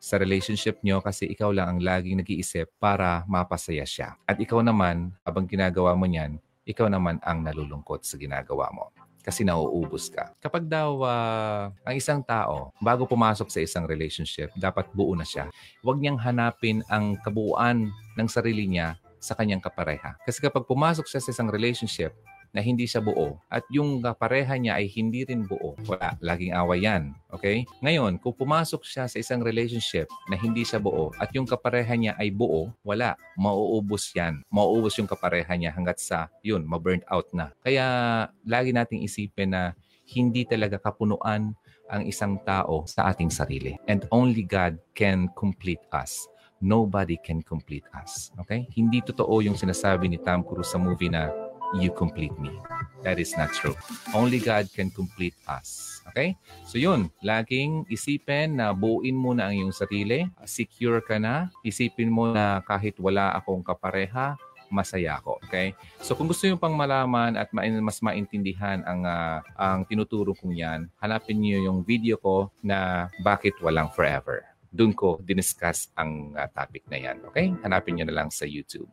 sa relationship nyo kasi ikaw lang ang laging nag-iisip para mapasaya siya. At ikaw naman, habang ginagawa mo niyan, ikaw naman ang nalulungkot sa ginagawa mo kasi nauubos ka. Kapag daw uh, ang isang tao, bago pumasok sa isang relationship, dapat buo na siya. Huwag niyang hanapin ang kabuuan ng sarili niya sa kanyang kapareha. Kasi kapag pumasok siya sa isang relationship, na hindi siya buo at yung pareha niya ay hindi rin buo. Wala, laging away yan. Okay? Ngayon, kung pumasok siya sa isang relationship na hindi siya buo at yung kapareha niya ay buo, wala, mauubos yan. Mauubos yung kapareha niya hanggat sa, yun, ma-burnt out na. Kaya, lagi nating isipin na hindi talaga kapunuan ang isang tao sa ating sarili. And only God can complete us nobody can complete us. Okay? Hindi totoo yung sinasabi ni Tom Cruise sa movie na you complete me. That is not true. Only God can complete us. Okay? So yun, laging isipin na buuin mo na ang iyong sarili. Secure ka na. Isipin mo na kahit wala akong kapareha, masaya ako. Okay? So kung gusto niyo pang malaman at mas maintindihan ang uh, ang tinuturo kong 'yan, hanapin niyo yung video ko na bakit walang forever. Doon ko diniscuss ang uh, topic na 'yan. Okay? Hanapin niyo na lang sa YouTube.